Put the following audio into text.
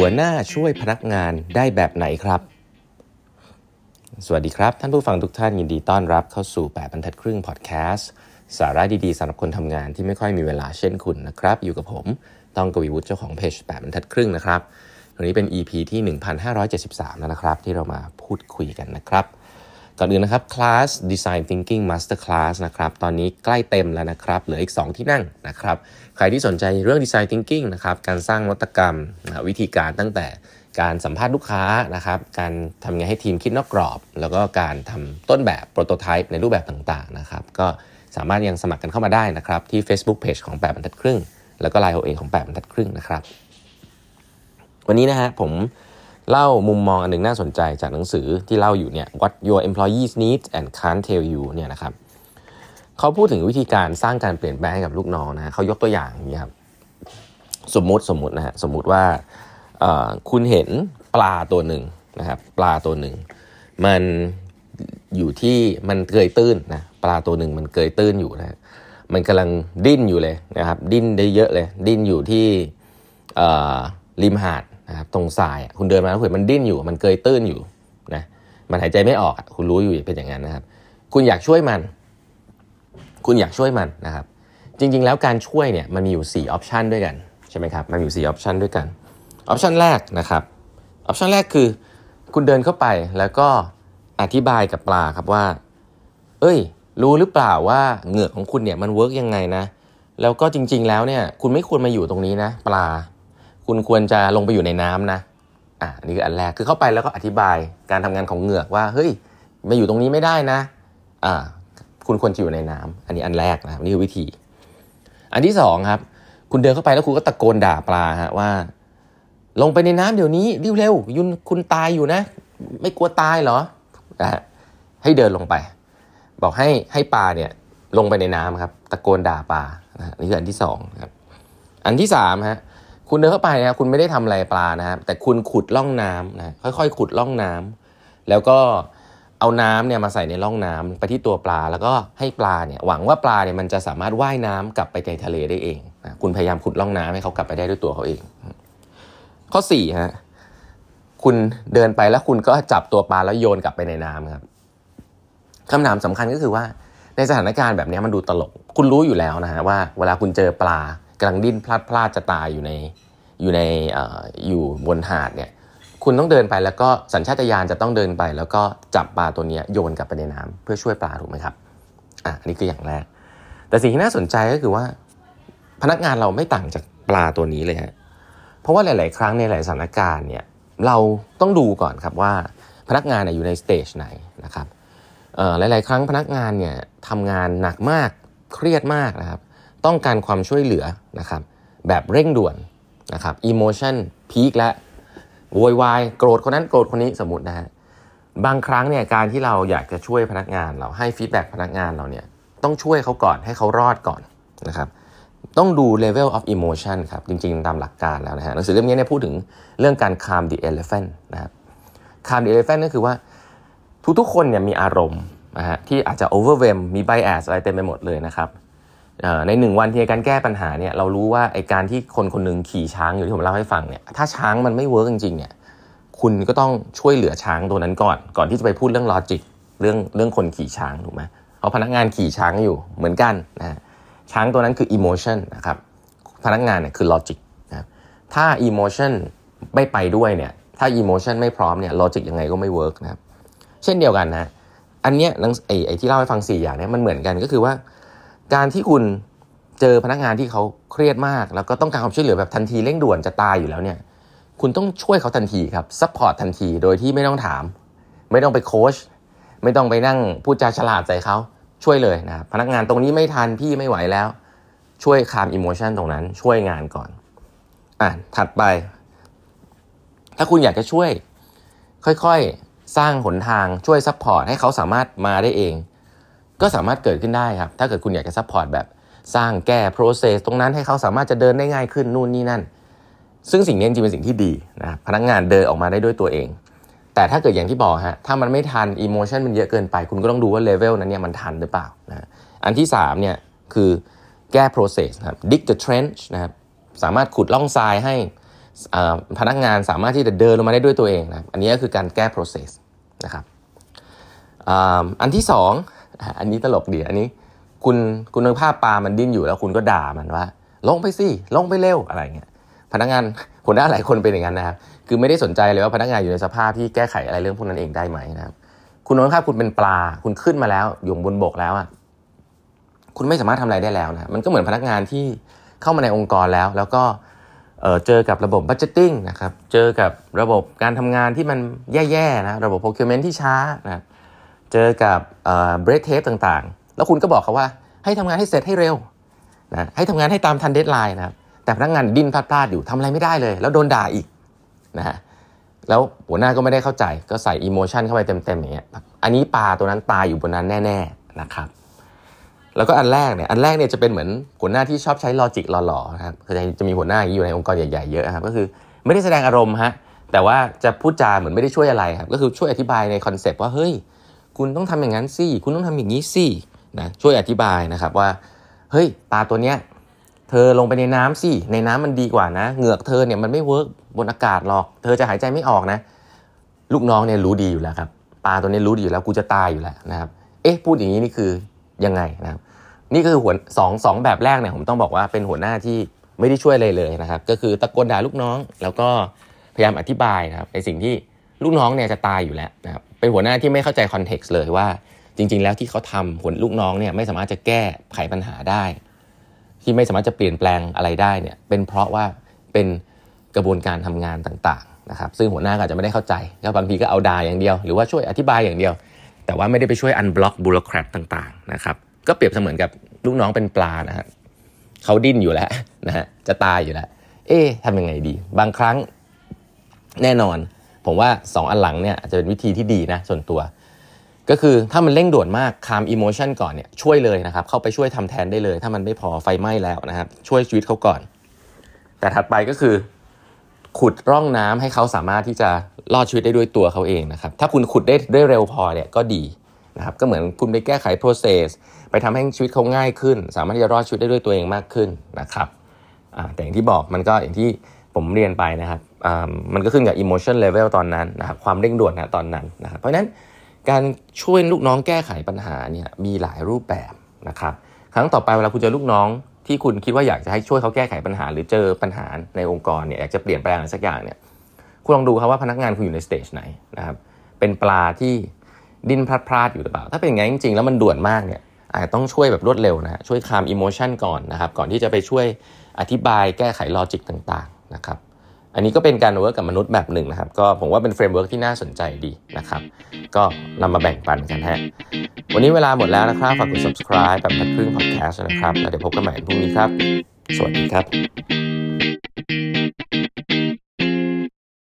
หัวหน้าช่วยพนักงานได้แบบไหนครับ สวัสดีครับ ท่านผู้ฟังทุกท่านยินดีต้อนรับเข้าสู่ 8บรรทัดครึ่งพอดแคสต์สาระดีๆสำหรับคนทำงานที่ไม่ค่อยมีเวลาเช่นคุณนะครับ อยู่กับผมต้องกวีวุฒิเจ้าของเพจ8บรรทัดครึ่งนะครับวันนี้เป็น EP ที่ 1573 แล้วนะครับ ที่เรามาพูดคุยกันนะครับ ก่อนอื่นนะครับคลาส Design Thinking Master Class นะครับ ตอนนี้ใกล้เต็มแล้วนะครับ เหลืออีก 2 ที่นั่งนะครับ ใครที่สนใจเรื่อง Design Thinking นะครับ การสร้างนวัตกรรม วิธีการตั้งแต่การสัมภาษณ์ลูกค้านะครับ การทำไงให้ทีมคิดนอกกรอบ แล้วก็การทำต้นแบบโปรโตไทป์ในรูปแบบต่างๆนะครับ ก็สามารถยังสมัครกันเข้ามาได้นะครับ ที่ Facebook Page ของ8บรรทัดครึ่ง แล้วก็ Line OA ของ8บรรทัดครึ่งนะครับ วันนี้นะฮะผม เล่ามุมมองอันหนึ่งน่าสนใจจากหนังสือที่เล่าอยู่เนี่ย What Your Employees Need and Can't Tell You เนี่ยนะครับเขาพูดถึงวิธีการสร้างการเปลี่ยนแปลงให้กับลูกน้องนะเขายกตัวอย่างอย่างนี้ครับสมมุติสมมุตินะฮะสมมุติว่าคุณเห็นปลาตัวหนึ่งนะครับปลาตัวหนึ่งมันอยู่ที่มันเกยตื้นนะปลาตัวหนึ่งมันเกยตื้นอยู่นะมันกำลังดิ้นอยู่เลยนะครับ ดิ้นได้เยอะเลย ดิ้นอยู่ที่ริมหาด นะครับตรงทรายคุณเดินมาแล้วห็นมันดิ้นอยู่ มันเกยตื้นอยู่นะมันหายใจไม่ออกคุณรู้อยู่เป็นอย่างนั้นนะครับ คุณอยากช่วยมัน คุณอยากช่วยมันนะครับ จริง ๆ แล้วการช่วยเนี่ยมันมีอยู่4 option ด้วยกันใช่ไหมครับมันมีอยู่4 option ด้วยกัน option แรกนะครับ option แรกคือ คุณเดินเข้าไปแล้วก็อธิบายกับปลาครับว่า เอ้ย รู้หรือเปล่าว่าเหงือกของคุณเนี่ยมัน work ยังไงนะ แล้วก็จริง ๆ แล้วเนี่ย คุณไม่ควรมาอยู่ตรงนี้นะ ปลา คุณควรจะลงไปอยู่ในน้ำนะอะนี่คืออันแรกคือเข้าไปแล้วก็อธิบายการทำงานของเหงือกว่าเฮ้ยมาอยู่ตรงนี้ไม่ได้นะอ่าคุณควรจะอยู่ในน้ำอันนี้อันแรกนะครับนี่คือวิธี อันที่สองครับ คุณเดินเข้าไปแล้วคุณก็ตะโกนด่าปลาฮะว่า ลงไปในน้ำเดี๋ยวนี้เร็วๆยุนคุณตายอยู่นะ ไม่กลัวตายเหรอนะให้เดินลงไป บอกให้ให้ปลาเนี่ยลงไปในน้ำครับ ตะโกนด่าปลานะนี่คืออันที่สองครับ อันที่สามฮะ คุณเดินเข้าไปนะคุณไม่ได้ทำอะไรปลานะครับแต่คุณขุดล่องน้ำนะค่อยๆ ขุดล่องน้ำแล้วก็เอาน้ำเนี่ยมาใส่ในร่องน้ำไปที่ตัวปลา แล้วก็ให้ปลาเนี่ยหวังว่าปลาเนี่ยมันจะสามารถว่ายน้ำกลับไปในทะเลได้เองนะคุณพยายามขุดล่องน้ำให้เขากลับไปได้ด้วยตัวเขาเอง ข้อ4ฮะคุณเดินไปแล้วคุณก็จับตัวปลาแล้วโยนกลับไปในน้ำครับคำถามสำคัญก็คือว่าในสถานการณ์แบบนี้มันดูตลก คุณรู้อยู่แล้วนะฮะว่าเวลาคุณเจอปลา กำลังดิ้นพลาดพลาดจะตายอยู่ในอยู่ในออยู่บนหาดเนี่ยคุณต้องเดินไปแล้วก็สัญชาตญาณจะต้องเดินไป แล้วก็จับปลาตัวนี้โยนกลับไปในน้ำเพื่อช่วยปลาถูกไหมครับอะอันนี้คืออย่างแรก แต่สิ่งที่น่าสนใจก็คือว่า พนักงานเราไม่ต่างจากปลาตัวนี้เลยฮะเพราะว่าหลาย ๆ ครั้งในหลายสถานการณ์เนี่ยเราต้องดูก่อนครับว่าพนักงานอยู่ใน stage ไหนนะครับหลาย ๆ ครั้งพนักงานเนี่ยทำงานหนักมากเครียดมากนะครับ ต้องการความช่วยเหลือนะครับ แบบเร่งด่วนนะครับ emotion peak และโวยวายโกรธคนนั้นโกรธคนนี้สมมตินะฮะบางครั้งเนี่ยการที่เราอยากจะช่วยพนักงาน เราให้ feedback พนักงานเราเนี่ยต้องช่วยเขาก่อนให้เขารอดก่อนนะครับต้องดู level of emotion ครับ จริงๆ ตามหลักการแล้วนะฮะหนังสือเล่มนี้เนี่ยพูดถึงเรื่องการ calm the elephant นะครับ calm the elephant ก็คือว่าทุกๆ คนเนี่ยมีอารมณ์นะฮะที่อาจจะ overwhelm มี bias อะไรเต็มไปหมดเลยนะครับ ในหนึ่งวันที่การแก้ปัญหาเนี่ยเรารู้ว่าไอการที่คนคนหนึ่งขี่ช้างอยู่ที่ผมเล่าให้ฟังเนี่ยถ้าช้างมันไม่เวิร์กจริงๆเนี่ยคุณก็ต้องช่วยเหลือช้างตัวนั้นก่อน ก่อนที่จะไปพูดเรื่องลอจิกเรื่องเรื่องคนขี่ช้างถูกไหมเพราะพนักงานขี่ช้างอยู่เหมือนกันนะช้างตัวนั้นคืออิโมชันนะครับพนักงานเนี่ยคือ logic นะถ้า emotion ไม่ไปด้วยเนี่ยถ้า emotion ไม่พร้อมเนี่ย logic ยังไงก็ไม่ work นะครับเช่นเดียวกันนะอันเนี้ยไอ้ไอที่เล่าให้ฟัง 4 อย่างเนี้ยมันเหมือนกันก็คือว่า การที่คุณเจอพนักงานที่เขาเครียดมาก แล้วก็ต้องการความช่วยเหลือแบบทันทีเร่งด่วนจะตายอยู่แล้วเนี่ยคุณต้องช่วยเขาทันทีครับ support ทันทีโดยที่ไม่ต้องถาม ไม่ต้องไปโค้ชไม่ต้องไปนั่งพูดจาฉลาดใส่เขาช่วยเลยนะพนักงานตรงนี้ไม่ทันพี่ไม่ไหวแล้ว ช่วย calm emotion ตรงนั้น ช่วยงานก่อนอะถัดไป ถ้าคุณอยากจะช่วย ค่อยๆ สร้างหนทางช่วย support ให้เขาสามารถมาได้เอง ก็สามารถเกิดขึ้นได้ครับ ถ้าเกิดคุณอยากจะ support แบบสร้างแก้ process ตรงนั้นให้เขาสามารถจะเดินได้ง่ายขึ้นนู่นนี่นั่น ซึ่งสิ่งนี้จริงเป็นสิ่งที่ดีนะพนักงานเดินออกมาได้ด้วยตัวเอง แต่ถ้าเกิดอย่างที่บอกฮะถ้ามันไม่ทันอิโมชันมันเยอะเกินไป คุณก็ต้องดูว่าเลเวลนั้นเนี่ยมันทันหรือเปล่านะอันที่3เนี่ยคือแก้ process นะครับ dig the trench นะครับสามารถขุดล่องทรายให้พนักงานสามารถที่จะเดินลงมาได้ด้วยตัวเองนะอันนี้ก็คือการแก้ process นะครับอันที่ส อันนี้ตลกดีอันนี้ คุณคุณนึกภาพปลามันดิ้นอยู่แล้ว คุณก็ด่ามันว่า ลงไปสิลงไปเร็วอะไรเงี้ยพนักงานหัวหน้าหลายคนเป็นอย่างนั้นนะครับคือไม่ได้สนใจเลยว่าพนักงานอยู่ในสภาพที่แก้ไขอะไรเรื่องพวกนั้นเองได้ไหมนะครับ คุณนึกภาพคุณเป็นปลา คุณขึ้นมาแล้วอยู่บนบกแล้วอะคุณไม่สามารถทำอะไรได้แล้วนะมันก็เหมือนพนักงานที่เข้ามาในองค์กรแล้ว แล้วก็เจอกับระบบบัจจิ่งนะครับ เจอกับระบบการทำงานที่มันแย่ๆนะ ระบบ procurement ที่ช้านะ เจอกับเบรดเทปต่างๆ แล้วคุณก็บอกเขาว่าให้ทำงานให้เสร็จให้เร็วนะให้ทำงานให้ตามทัน deadline นะครับแต่พนักงานดิ้นพราดๆอยู่ทำอะไรไม่ได้เลย แล้วโดนด่าอีกนะฮะแล้วหัวหน้าก็ไม่ได้เข้าใจก็ใส่ emotion เข้าไปเต็มๆอย่างเงี้ยอันนี้ปลาตัวนั้นตายอยู่บนนั้นแน่ๆนะครับแล้วก็อันแรกเนี่ยอันแรกเนี่ยจะเป็นเหมือนหัวหน้าที่ชอบใช้ logic หล่อๆนะครับจะมีหัวหน้าอยู่ในองค์กรใหญ่ๆเยอะครับก็คือไม่ได้แสดงอารมณ์ฮะแต่ว่าจะพูดจาเหมือนไม่ได้ช่วยอะไรครับก็คือช่วยอธิบายใน concept ว่าเฮ้ย คุณต้องทำอย่างนั้นสิคุณต้องทำอย่างนี้สินะช่วยอธิบายนะครับว่าเฮ้ยปลาตัวเนี้ยเธอลงไปในน้ำสิในน้ำมันดีกว่านะ เหงือกเธอเนี่ยมันไม่ work บนอากาศหรอก เธอจะหายใจไม่ออกนะ ลูกน้องเนี่ยรู้ดีอยู่แล้วครับปลาตัวนี้รู้ดีอยู่แล้วกูจะตายอยู่แล้วนะครับเอ๊ะพูดอย่างนี้นี่คือยังไงนะครับนี่ก็คือหัวสองสองแบบแรกเนี่ยผมต้องบอกว่าเป็นหัวหน้าที่ไม่ได้ช่วยอะไรเลยนะครับ ก็คือตะโกนด่าลูกน้องแล้วก็พยายามอธิบายนะครับในสิ่งที่ลูกน้องเนี่ยจะตายอยู่แล้วนะครับ เป็นหัวหน้าที่ไม่เข้าใจ context เลยว่า จริง ๆ แล้วที่เขาทำหัวลูกน้องเนี่ยไม่สามารถจะแก้ไขปัญหาได้ ที่ไม่สามารถจะเปลี่ยนแปลงอะไรได้เนี่ยเป็นเพราะว่าเป็นกระบวนการทำงานต่างๆนะครับซึ่งหัวหน้าอาจจะไม่ได้เข้าใจก็บางทีก็เอาด่าอย่างเดียว หรือว่าช่วยอธิบายอย่างเดียว แต่ว่าไม่ได้ไปช่วย unblock bureaucrat ต่างๆนะครับก็เปรียบเสมือนกับลูกน้องเป็นปลานะฮะเขาดิ้นอยู่แล้วนะฮะจะตายอยู่แล้ว เอ๊ะทำยังไงดี บางครั้งแน่นอน ผมว่า 2 อันหลังเนี่ยจะเป็นวิธีที่ดีนะส่วนตัว ก็คือถ้ามันเร่งด่วนมากคามอิโมชันก่อนเนี่ยช่วยเลยนะครับ เข้าไปช่วยทำแทนได้เลย ถ้ามันไม่พอไฟไหม้แล้วนะครับ ช่วยชีวิตเขาก่อน แต่ถัดไปก็คือ ขุดร่องน้ำให้เขาสามารถที่จะรอดชีวิตได้ด้วยตัวเขาเองนะครับ ถ้าคุณขุดได้ได้เร็วพอเนี่ยก็ดีนะครับก็เหมือนคุณไปแก้ไข process ไปทำให้ชีวิตเขาง่ายขึ้น สามารถที่จะรอดชีวิตได้ด้วยตัวเองมากขึ้นนะครับแต่อย่างที่บอกมันก็อย่างที่ผมเรียนไปนะครับ มันก็ขึ้นกับ emotion level ตอนนั้นนะครับความเร่งด่วนนะตอนนั้นนะครับเพราะฉะนั้นการช่วยลูกน้องแก้ไขปัญหาเนี่ยมีหลายรูปแบบนะครับครั้งต่อไปเวลาคุณเจอลูกน้องที่คุณคิดว่าอยากจะให้ช่วยเขาแก้ไขปัญหา หรือเจอปัญหาในองค์กรเนี่ยอยากจะเปลี่ยนแปลงอะไรสักอย่างเนี่ยคุณลองดูครับว่าพนักงานคุณอยู่ในสเตจไหนนะครับเป็นปลาที่ดิ้นพราดพราดอยู่หรือเปล่า ถ้าเป็นอย่างนี้จริงๆ แล้วมันด่วนมากเนี่ยอาจจะต้องช่วยแบบรวดเร็วนะช่วย calm emotion ก่อนนะครับก่อนที่จะไปช่วยอธิบายแก้ไข logic ต่างๆนะครับ อันนี้ก็เป็นการ work กับมนุษย์แบบหนึ่งนะครับ ก็ผมว่าเป็น framework ที่น่าสนใจดีนะครับ ก็นำมาแบ่งปันกันฮะ วันนี้เวลาหมดแล้วนะครับ ฝากกด subscribe แปดบรรทัดครึ่ง podcast นะครับ แล้วเดี๋ยวพบกันใหม่พรุ่งนี้ครับ สวัสดีครับ